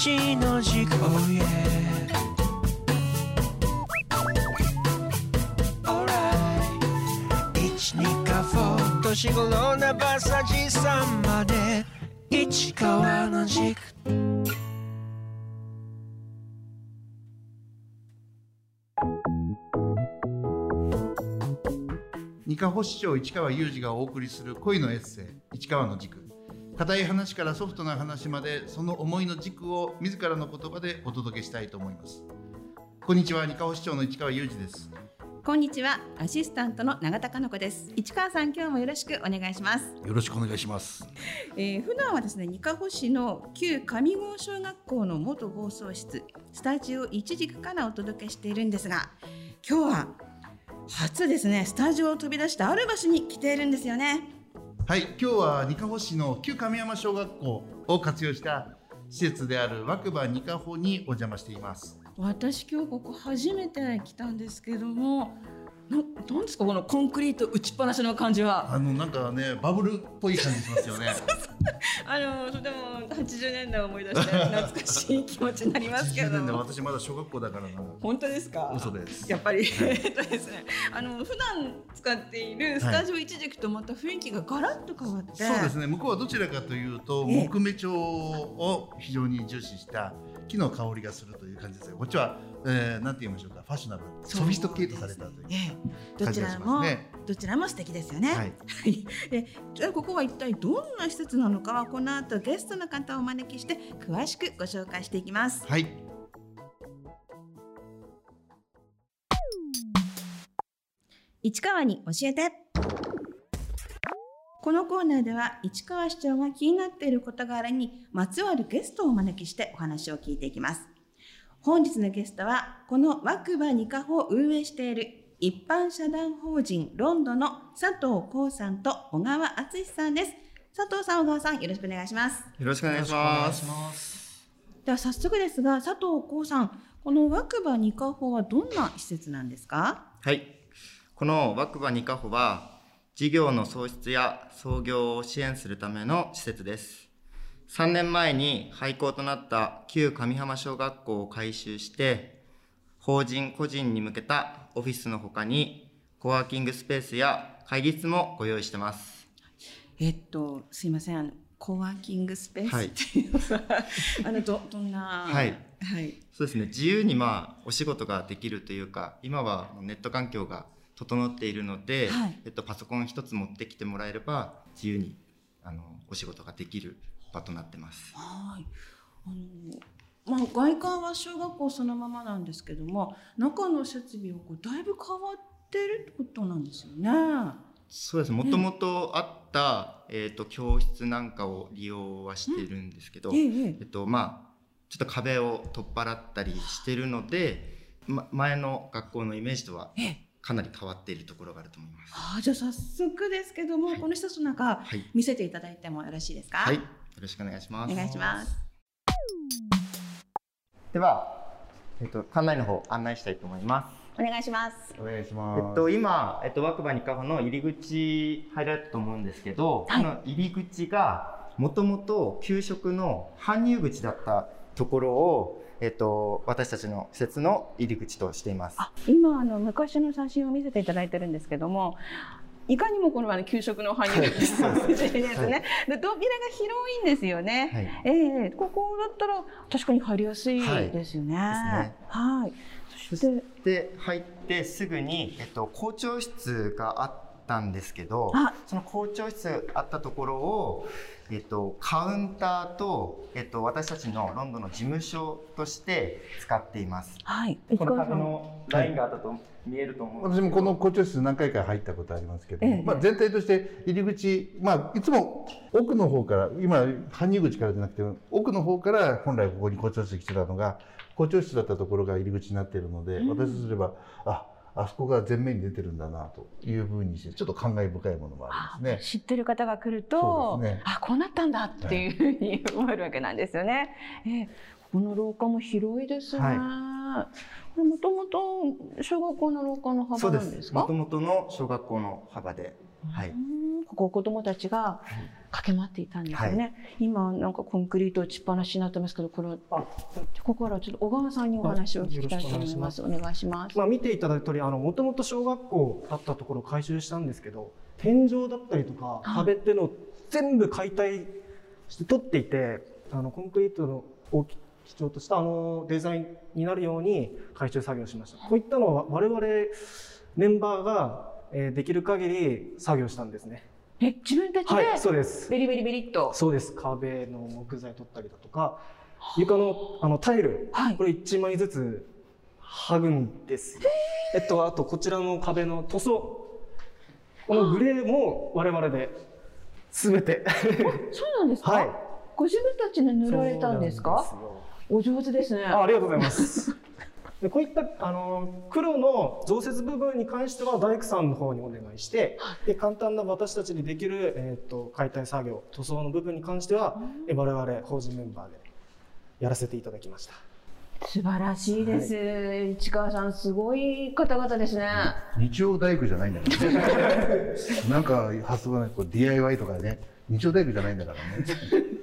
一の軸 Oh yeah Alright 一二かフォー年頃なバサジさんまで。市川の軸。二課保市長市川裕二がお送りする恋のエッセイ。市川の軸。硬い話からソフトな話までその思いの軸を自らの言葉でお届けしたいと思いますこんにちは二課保市長の市川裕二ですこんにちは、アシスタントの永田香子です。市川さん、今日もよろしくお願いします。よろしくお願いしますえー普段はですね、二カ保市の旧上郷小学校の元放送室、スタジオ一軸からお届けしているんですが、今日は初ですね、スタジオを飛び出したある場所に来ているんですよね。はい今日は二課保市の旧亀山小学校を活用した施設である若葉二課保にお邪魔しています。私今日ここ初めて来たんですけども、ななんですかこのコンクリート打ちっぱなしの感じは？あのなんかねバブルっぽい感じしますよね。あのとても80年代を思い出して懐かしい気持ちになりますけ80年でど。私まだ小学校だからな。本当ですか？嘘です。やっぱり、えっとですね、あの普段使っているスタジオ一軸とまた雰囲気がガラッと変わって。そうですね。向こうはどちらかというとええ。木目調を非常に重視した木の香りがするという感じですがこっちは、えー、なんて言いましょうかファッショナブルソフィストケートされたというええ。どちらも、どちらも素敵ですよね。はい。はい。で、じゃあここは一体どんな施設なのかはこの後ゲストの方をお招きして詳しくご紹介していきます。はい。市川に教えて。このコーナーでは市川市長が気になっている事柄にまつわるゲストをお招きしてお話を聞いていきます本日のゲストはこの若葉二課を運営している一般社団法人ロンドの佐藤光さんと小川敦さんです佐藤さん小川さんよろしくお願いしますよろしくお願いします。では早速ですが佐藤光さんこの若葉二課法はどんな施設なんですか？はい。この若葉二課穂は、事業の創出や創業を支援するための施設です。3年前に廃校となった旧上浜小学校を改修して、法人個人に向けたオフィスの他に、コワーキングスペースや会議室もご用意してます。えっと、すいません、あの、コワーキングスペースはいっていうのは、あの、ど、どんな？はい。はい。そうですね。自由にまあ、お仕事ができるというか、今はネット環境が整っているので、はいえっと、パソコン一つ持ってきてもらえれば、自由に、あの、お仕事ができる場となってます。はい。あの、まあ、外観は小学校そのままなんですけども、中の設備をこうだいぶ変わってるってことなんですよね。そうですね。もともとあった、えっと、教室なんかを利用はしているんですけど、えええええっと、まあ、ちょっと壁を取っ払ったりしてるので、ま、前の学校のイメージとはええ。かなり変わっているところがあると思います。ああ、じゃあ早速ですけども、この施設の中、はい。見せていただいてもよろしいですか？はい。よろしくお願いします。お願いします。では、えっと、館内の方案内したいと思います。お願いします。お願いしえます、っと、今、えっと、若葉にカフェの入り口入られたと思うんですけど、はいこの入り口が、もともと給食の搬入口だったところを、えっと、私たちの施設の入り口としています。あ今あの昔の写真を見せていただいてるんですけどもいかにもこのあの給食の搬入口の ですね、はいで扉が広いんですよね、はい。ええここだったら確かに入りやすいはいですよね。ねはい。そそして入ってすぐに、えっと、校長室があったんですけどあ、その校長室あったところを、えっと、カウンターと、えっと、私たちのロンドンの事務所として使っています。はい。この壁のラインがあったと見えると思うんですけど。私もこの校長室何回か入ったことありますけど。も、ええ。まあ、全体として入り口、まあ、いつも奥の方から今搬入口からじゃなくて奥の方から本来ここに校長室来てたのが校長室だったところが入り口になっているので、うん。私とすればああそこが前面に出てるんだなというふうにしてちょっと感慨深いものもありますね。知ってる方が来ると、ねあこうなったんだっていうふうに思えるわけなんですよね。ええこの廊下も広いですね。はこれもともと小学校の廊下の幅なんですすか。もともとの小学校の幅ではいうんここ子供たちが駆け回っていたんですよね。今なんかコンクリート打ちっぱなしになってますけど、これあここからちょっと小川さんにお話を聞きたいと思います。お願いします。まあ、見ていただいた通りあのもともと小学校だったところを改修したんですけど天井だったりとかはい壁っていうのを全部解体して取っていてあのコンクリートの大き基調としたあのデザインになるように改修作業しましたこういったのは我々メンバーが、えーできる限り作業したんですねえ、自分たちではいそうですベリベリベリっと？そうです壁の木材取ったりだとか床のあのタイルはいこれ1枚ずつ剥ぐんです。えっと、あとこちらの壁の塗装。このグレーも我々で全て。そうなんですか？はい。ご自分たちで塗られたんですか？お上手ですね。あありがとうございます。でこういったあの黒の増設部分に関しては大工さんの方にお願いしてで簡単な私たちにできる、えー、と解体作業塗装の部分に関してはえ我々法人メンバーでやらせていただきました。素晴らしいです。市川さん、すごい方々です ね。日曜大工じゃないんだからねなんか発想がないこう DIY とかね日曜大工じゃないんだか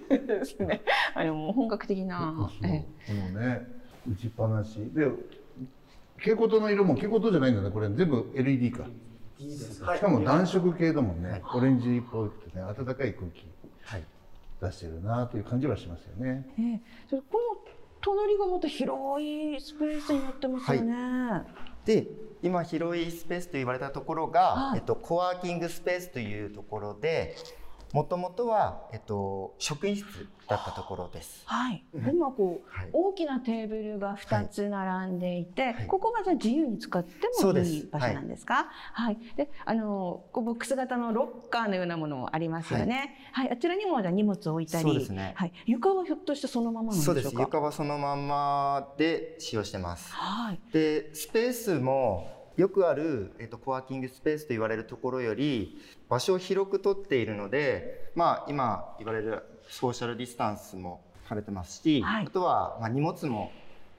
らねですね。あのもう本格的な。えもうね打ちっぱなし。で蛍光灯の色も蛍光灯じゃないんだね。これ全部 LED か。しかも暖色系だもんね、オレンジっぽくてね暖かい空気はい。出してるなという感じはしますよね。ええ。それこの隣がまた広いスペースになってますよね。で今広いスペースと言われたところが、はい。えっと、コワーキングスペースというところでもともとは、えっと、職員室だったところです。はい。今こう、はい大きなテーブルが2つ並んでいて、はいここがじゃあ自由に使ってもいい場所なんですか？はい。で、あのこうボックス型のロッカーのようなものもありますよね。はい。あちらにもじゃあ荷物を置いたり、そうですねはい。床はひょっとしてそのままなんでしょうか？そうです床はそのまんまで使用してます。はい。でスペースもよくある、えっと、コワーキングスペースと言われるところより場所を広く取っているので、まあ、今言われるソーシャルディスタンスもされてますし、はい。あとは、まあ、荷物も、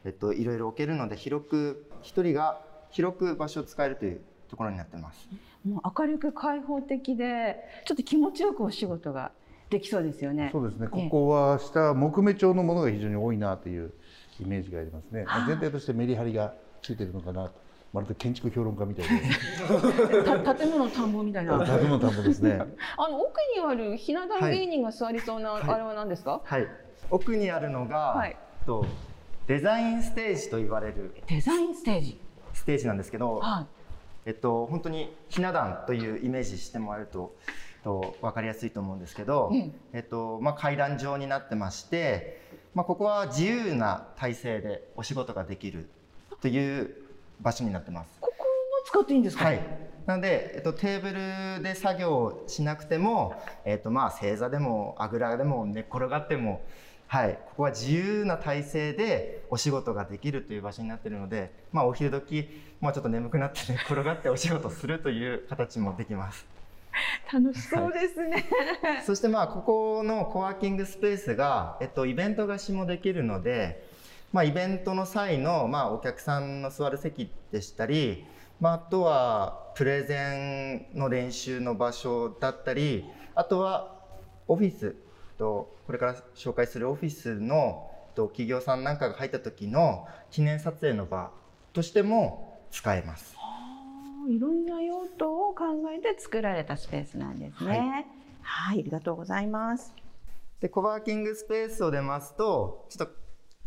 えっと、いろいろ置けるので広く一人が広く場所を使えるというところになってます。もう明るく開放的で、ちょっと気持ちよくお仕事ができそうですよね。そうですね。ええ。ここは下木目調のものが非常に多いなというイメージがありますね。はい全体としてメリハリがついてるのかなとまるで建築評論家みたいで た建物の田んぼみたいな。建物田んぼですね あの奥にあるひな壇芸人が座りそうな、はいあれは何ですか？はい、奥にあるのが、はいとデザインステージと言われるデザインステージ。ステージなんですけど、はい。えっと、本当にひな壇というイメージしてもらえるとと分かりやすいと思うんですけど、ええっとまあ、階段状になってまして、まあ、ここは自由な体勢でお仕事ができるという場所になってます。ここも使っていいんですか？はい、なので、えっと、テーブルで作業しなくても、えっと、まあ正座でもあぐらでも寝っ転がっても、はい、ここは自由な体勢でお仕事ができるという場所になっているので、まあ、お昼時、まあ、ちょっと眠くなって 寝っ転がってお仕事するという形もできます。楽しそうですね。そしてまあここのコワーキングスペースが、えっと、イベント貸しもできるので、まあ、イベントの際の、まあ、お客さんの座る席でしたり、まあ、あとはプレゼンの練習の場所だったりあとはオフィスとこれから紹介するオフィスのと企業さんなんかが入った時の記念撮影の場としても使えます。いろんな用途を考えて作られたスペースなんですね。はい、ありがとうございます。でコワーキングスペースを出ますとちょっと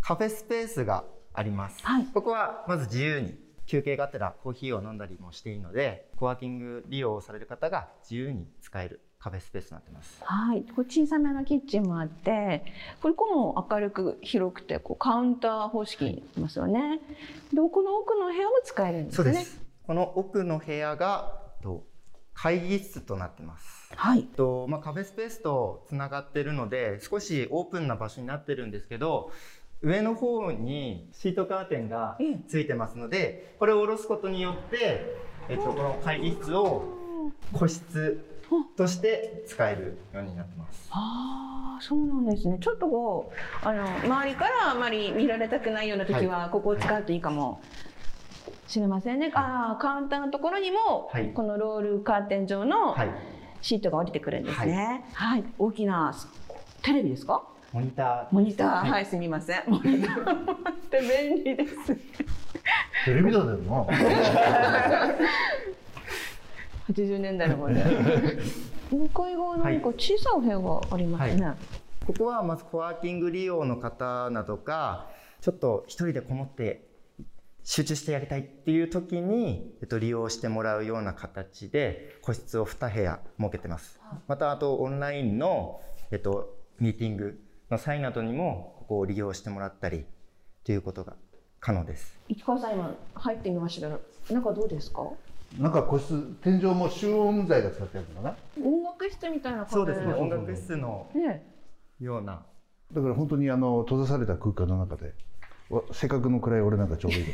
カフェスペースがあります、はい。ここはまず自由に休憩があったらコーヒーを飲んだりもしていいのでコワーキング利用をされる方が自由に使えるカフェスペースになってます。はい、これ小さめのキッチンもあって、これここも明るく広くてこうカウンター方式になってますよね。で、この奥の部屋も使えるんですね。そうです。この奥の部屋がと会議室となってます。はい。と、まあ、カフェスペースとつながってるので少しオープンな場所になってるんですけど上の方にシートカーテンがええついてますのでこれを下ろすことによって、えっと、この会議室を個室として使えるようになってます。ああ、そうなんですね。ちょっとこうあの周りからあまり見られたくないような時は、ここを使うといいかもすみませんね。ああ、カウンターのところにも、はいこのロールカーテン状のはい。シートが降りてくるんですね。はい、大きなテレビですか？モニター。モニター、はい、はいすみません。モニターって便利です。テレビだよな80年代のもので。向かい側に何か小さいお部屋がありますね。ここはまずコワーキング利用の方などがちょっと一人でこもって集中してやりたいっていう時に、えっと、利用してもらうような形で個室を2部屋設けてます。またあとオンラインの、えっと、ミーティングの際などにもここを利用してもらったりということが可能です。市川さん今入ってみましたけど、中どうですか？なんか個室天井も集音材が使ってあるのかな？音楽室みたいな感じそうですね音楽室のね。ようなだから本当にあの閉ざされた空間の中でわせっかくのくらい俺なんかちょうどいい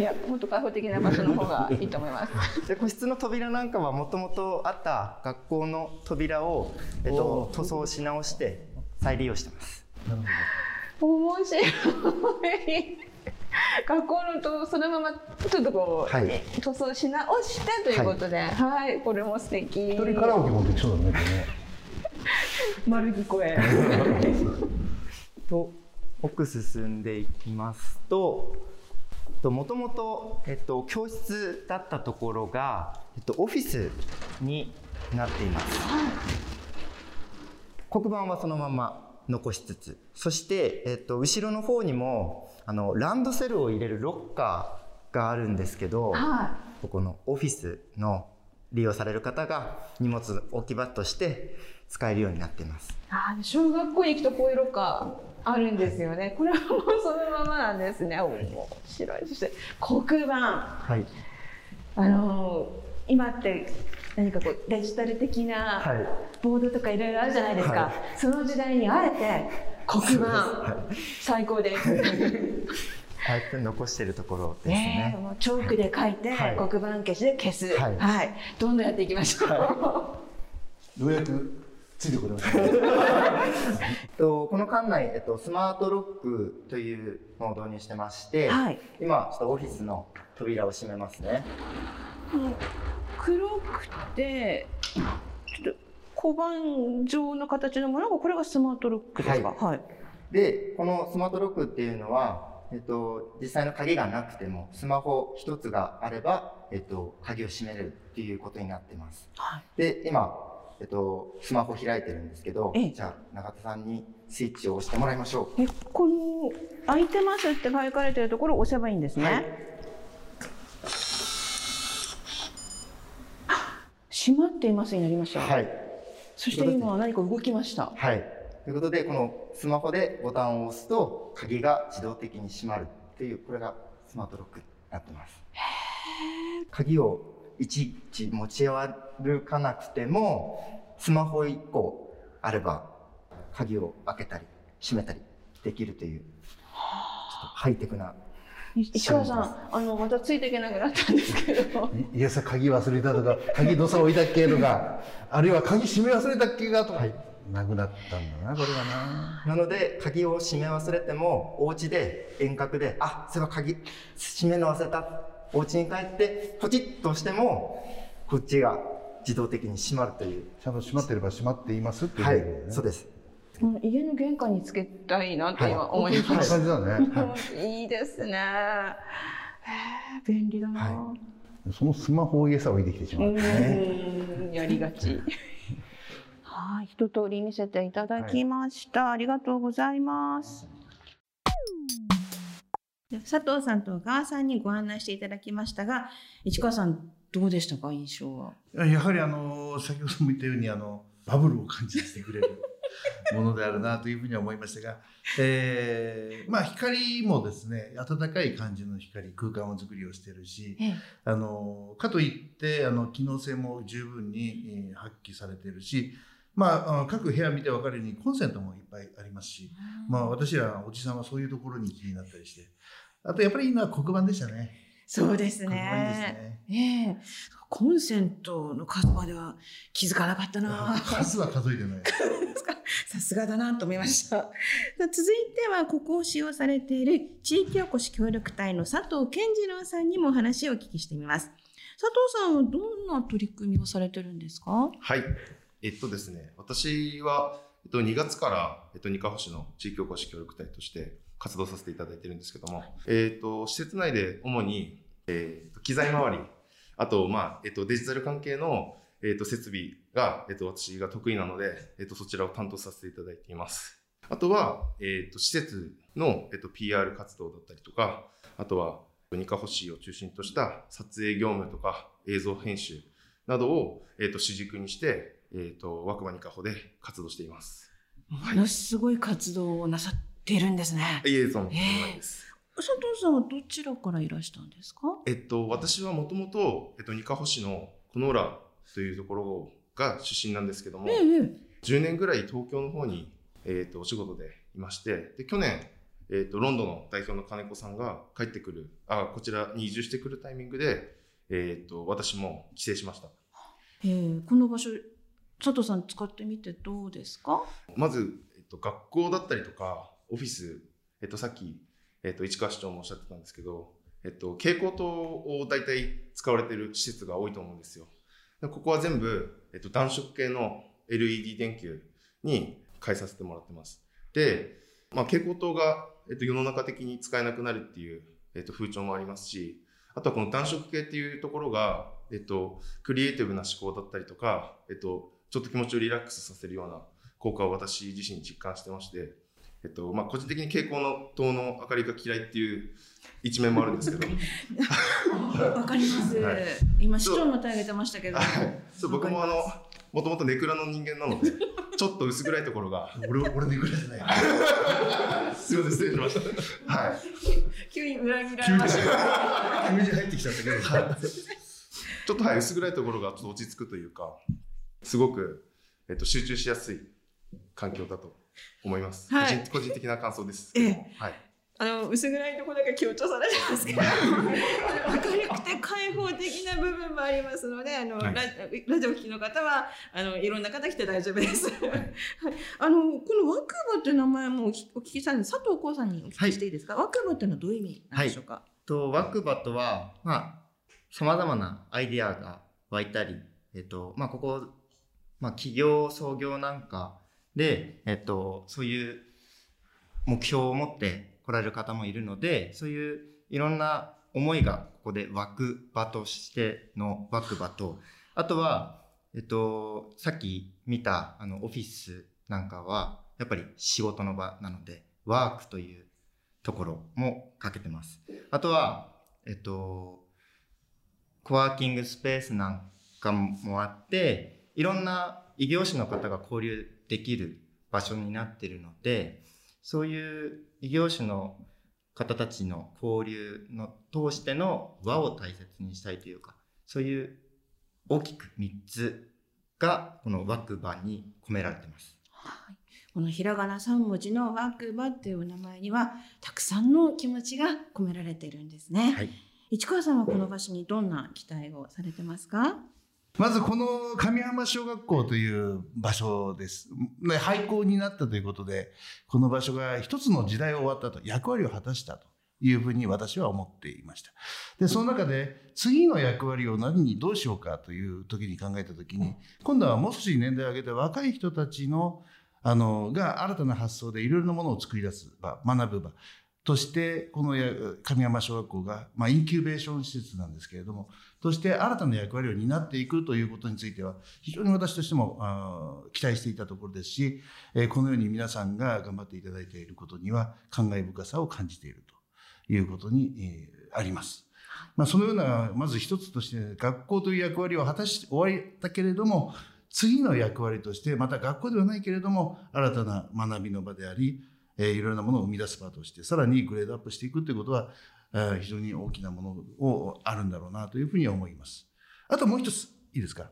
いや、もっと開放的な場所の方がいいと思います。で個室の扉なんかはもともとあった学校の扉を、えっと、塗装し直して再利用してます。なるほ面白い。学校のとそのままちょっとこう、はいね塗装し直してということで、はい、これも素敵。ど一人カラオケもできそうだねこれね丸聞こえ。と奥進んでいきますともともと、えっと、教室だったところが、えっと、オフィスになっています。黒板はそのまま残しつつそして、えっと、後ろの方にもあのランドセルを入れるロッカーがあるんですけど、はここのオフィスの利用される方が荷物置き場として使えるようになっています。い。あー、小学校に行くとこういうロッカーあるんですよね。これはもうそのままなんですね。面白い。そして黒板。はい、あのー今って何かこうデジタル的なはいボードとかいろいろあるじゃないですか、はいその時代にあえて黒板、最高です。あえて残しているところですね。ねえもうチョークで書いて、はい黒板消しで消す、ははいいどんどんやっていきましょう。ようやくついてこれました えっとこの館内、えっと、スマートロックというのを導入してまして、はい今ちょっとオフィスの扉を閉めますね。黒くてちょっと小判状の形のものがこれがスマートロックですか？はいはい。でこのスマートロックっていうのは、えっと、実際の鍵がなくてもスマホ一つがあれば、えっと、鍵を閉めれるっていうことになってます。はいで今、えっと、スマホ開いてるんですけどええじゃあ永田さんにスイッチを押してもらいましょう。えこの開いてますって書かれてるところを押せばいいんですね。はい閉まっていますになりました。はいそして今何か動きました。はい。ということで、このスマホでボタンを押すと、鍵が自動的に閉まるっていう、これがスマートロックになってます。鍵をいちいち持ち歩かなくても、スマホ1個あれば、鍵を開けたり、閉めたりできるという、ちょっとハイテクな。石川さん、あのまたついていけなくなったんですけど。いやさ鍵忘れたとか鍵どうさ置いたっけとか あるいは鍵閉め忘れたっけがとか、なくなったんだなこれはななので、鍵を閉め忘れても、お家で遠隔で、あ、そういえば鍵閉めるの忘れた。お家に帰って、ポチッと押しても、こっちが自動的に閉まるという。ちゃんと閉まってれば閉まっていますっていうはいそうです。家の玄関につけたいなと今思いました。感じだねいいですね。便利だな。はそのスマホを家さ置いてきてしまううねやりがち。はい、一通り見せていただきました。ありがとうございます。佐藤さんと小川さんにご案内していただきましたが、市川さんどうでしたか？印象は。やはりあの先ほども言ったようにあのバブルを感じさせてくれる ものであるなというふうには思いましたが、えーまあ光もですね暖かい感じの光空間を作りをしてるしええ。あのかといってあの機能性も十分にえー発揮されてるし、まあ、各部屋見て分かるようにコンセントもいっぱいありますし、まあ、私らおじさんはそういうところに気になったりしてあとやっぱりいいのは黒板でしたね。そうですすごいですね。ね。ええコンセントの数までは気づかなかったな。数は数えてない。さすがだなと思いました。続いては、ここを使用されている地域おこし協力隊の佐藤健次郎さんにもお話をお聞きしてみます。佐藤さんはどんな取り組みをされてるんですか？はい。えっとですね、私は、えっと、2月から、えっと、二カ保市の地域おこし協力隊として活動させていただいてるんですけども、えっと、施設内で主に、えっと、機材周り、あと、まあ、えっと、デジタル関係の、えっと、設備が、えっと、私が得意なので、えっと、そちらを担当させていただいています。あとは、えっと、施設の、えっと、PR 活動だったりとか、あとは、二カ保市を中心とした撮影業務とか映像編集などを、えー、と主軸にして、えー、と若葉二カ保で活動しています。ものすごい活動をなさっているんですね。いえ、そないです。佐藤さんはどちらからいらしたんですか？えっと、私はもともと、えっと、二カ保市のこの浦というところが出身なんですけども、ええ10年ぐらい東京の方に、えー、とお仕事でいまして、で去年、えー、とロンドンの代表の金子さんが帰ってくる、あこちらに移住してくるタイミングで、えー、と私も帰省しました。ええこの場所、佐藤さん使ってみてどうですか？まず、えっと、学校だったりとか、オフィス、えっと、さっき、えっと、市川市長もおっしゃってたんですけど、えっと、蛍光灯を大体使われている施設が多いと思うんですよ。ここは全部、えっと、暖色系の LED 電球に変えさせてもらってます。で、まあ、蛍光灯が、えっと、世の中的に使えなくなるっていう、えっと、風潮もありますし、あとはこの暖色系っていうところが、えっと、クリエイティブな思考だったりとか、えっと、ちょっと気持ちをリラックスさせるような効果を私自身実感してまして、えっとまあ、個人的に蛍光の灯の明かりが嫌いっていう一面もあるんですけど わかります。はい今、市長も手挙げてましたけど。そう僕もあのもともとネクラの人間なので ちょっと薄暗いところが俺俺ねぐらいじゃない。すいません失礼しましたはい急に裏切られました。急に入ってきちゃったけど。ちょっとはい薄暗いところがちょっと落ち着くというかすごく、えっと、集中しやすい環境だと思います、はい。個人個人的な感想です。ええ。はい。あの薄暗いところだけ強調されてますけど。明るくて開放的な部分もありますのであの、はい。ララジオを聞きの方はあのいろんな方来て大丈夫です。はい、あのこの若葉って名前もお聞お聞きしたんです佐藤光さんにお聞きしていいですか、若葉ってのはどういう意味なんでしょうか、と枠場とはまあさまざまなアイデアが湧いたり、えっとまあ、ここ、まあ、企業創業なんかで、えっと、そういう目標を持って来られる方もいるのでそういういろんな思いがここで湧く場としての枠場とあとは、えっと、さっき見たあのオフィスなんかはやっぱり仕事の場なのでワークというところもかけてます。あとは、えっと、コワーキングスペースなんかもあって、いろんな異業種の方が交流できる場所になっているので、そういう異業種の方たちの交流の通しての輪を大切にしたいというか、そういう大きく3つがこの枠場に込められてます。このひらがな3文字の若葉っていう名前にはたくさんの気持ちが込められているんですね。はい。市川さんはこの場所にどんな期待をされてますか？まずこの上浜小学校という場所です。廃校になったということで、この場所が一つの時代を終わったと、役割を果たしたというふうに私は思っていました。で、その中で次の役割を何にどうしようかという時に考えた時に、今度はもう少し年代を上げて若い人たちの、あの、が新たな発想でいろいろなものを作り出す場、学ぶ場。として、このや上山小学校が、まあ、インキュベーション施設なんですけれども、として新たな役割を担っていくということについては、非常に私としても期待していたところですし、このように皆さんが頑張っていただいていることには、感慨深さを感じているということに、あります。まあ、そのような、まず一つとして、学校という役割を果たして終わったけれども、次の役割として、また学校ではないけれども、新たな学びの場であり、えーいろいろなものを生み出す場として、さらにグレードアップしていくということは、えー非常に大きなものをあるんだろうなというふうには思います。あともう一つ、いいですか？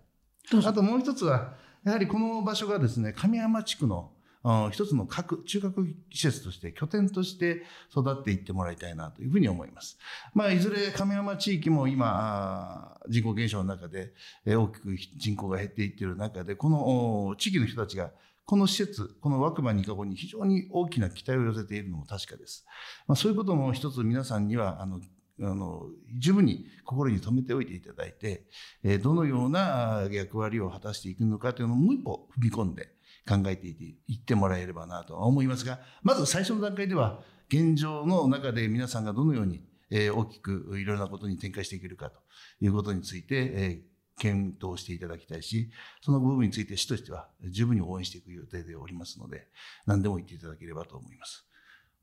あともう一つは、やはりこの場所がですね、上山地区のうん一つの核中核施設として拠点として育っていってもらいたいなというふうに思います。まあ、いずれ亀山地域も今人口減少の中で、えー大きく人口が減っていっている中でこのお地域の人たちがこの施設、この若葉二カゴに非常に大きな期待を寄せているのも確かです。まあ、そういうことも一つ皆さんには、あの、あの十分に心に留めておいていただいて、えどのような役割を果たしていくのかというのをもう一歩踏み込んで考えていていってもらえればなとは思いますが、まず最初の段階では、現状の中で皆さんがどのように、え大きくいろいろなことに展開していけるかということについて、え検討していただきたいし、その部分について市としては十分に応援していく予定でおりますので、何でも言っていただければと思います。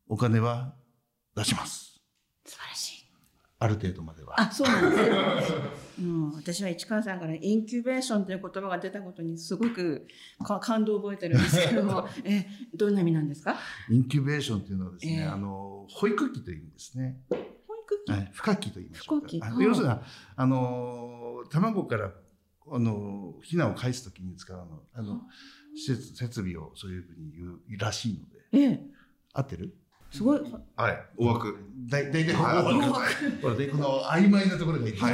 お金は出します。素晴らしい。ある程度までは。あ、そうなんですね。うん、私は市川さんからインキュベーションという言葉が出たことにすごくか感動を覚えてるんですけども、え、どんな意味なんですか？インキュベーションというのはですね、ええあの保育器という意味ですね。はい、孵化器と言いましょうか。はいあ要するにあの卵からあのヒナを返すときに使うのあの施設設備をそういうふうに言うらしいので、ええ、合ってる？すごい。はい、大枠。だい大体はいほらでこの曖昧なところがいいですよ。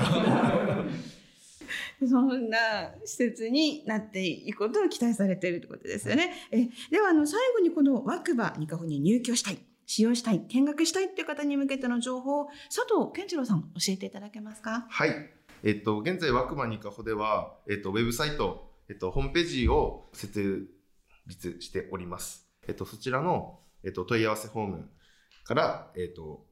そんな施設になっていくことを期待されているということですよね。えではあの最後にこの若葉ニカホに入居したい、使用したい、見学したいっていう方に向けての情報を佐藤健次郎さん教えていただけますか？はい。えっと、現在、ワクマニカホでは、えっと、ウェブサイト、えっと、ホームページを設立しております。えっと、そちらの、えっと、問い合わせフォームから、えっと、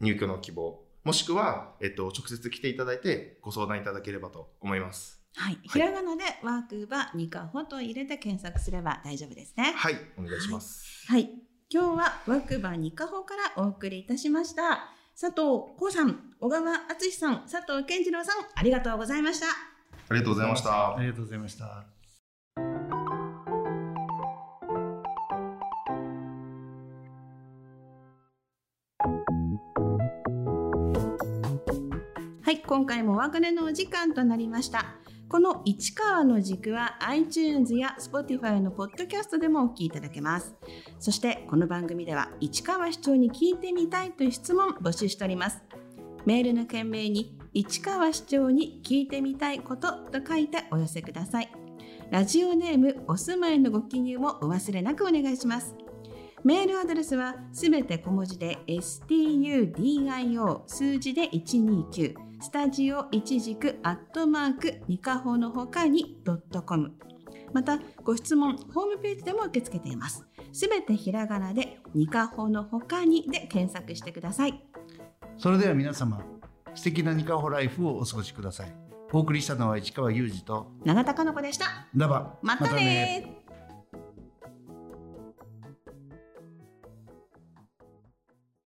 入居の希望、もしくは、えっと、直接来ていただいてご相談いただければと思います。はい、ひらがなでワークバニカホと入れて検索すれば大丈夫ですね。はい、お願いします。はい、今日はワクバニカホからお送りいたしました。佐藤光さん、小川敦さん、佐藤健次郎さん、ありがとうございました。ありがとうございましたあ。りがとうございました。はい、今回もお別れのお時間となりました。この市川の軸は iTunes や Spotify のポッドキャストでもお聞きいただけます。そしてこの番組では市川市長に聞いてみたいという質問募集しております。メールの件名に市川市長に聞いてみたいことと書いてお寄せください。ラジオネームお住まいのご記入もお忘れなくお願いします。メールアドレスはすべて小文字で studio 数字で129スタジオ一軸アットマークニカホのほかにドットコム。またご質問ホームページでも受け付けています。すべてひらがなでニカホのほかにで検索してください。それでは皆様、素敵なニカホライフをお過ごしください。お送りしたのは市川裕二と、永田かの子でした。ダバ。またね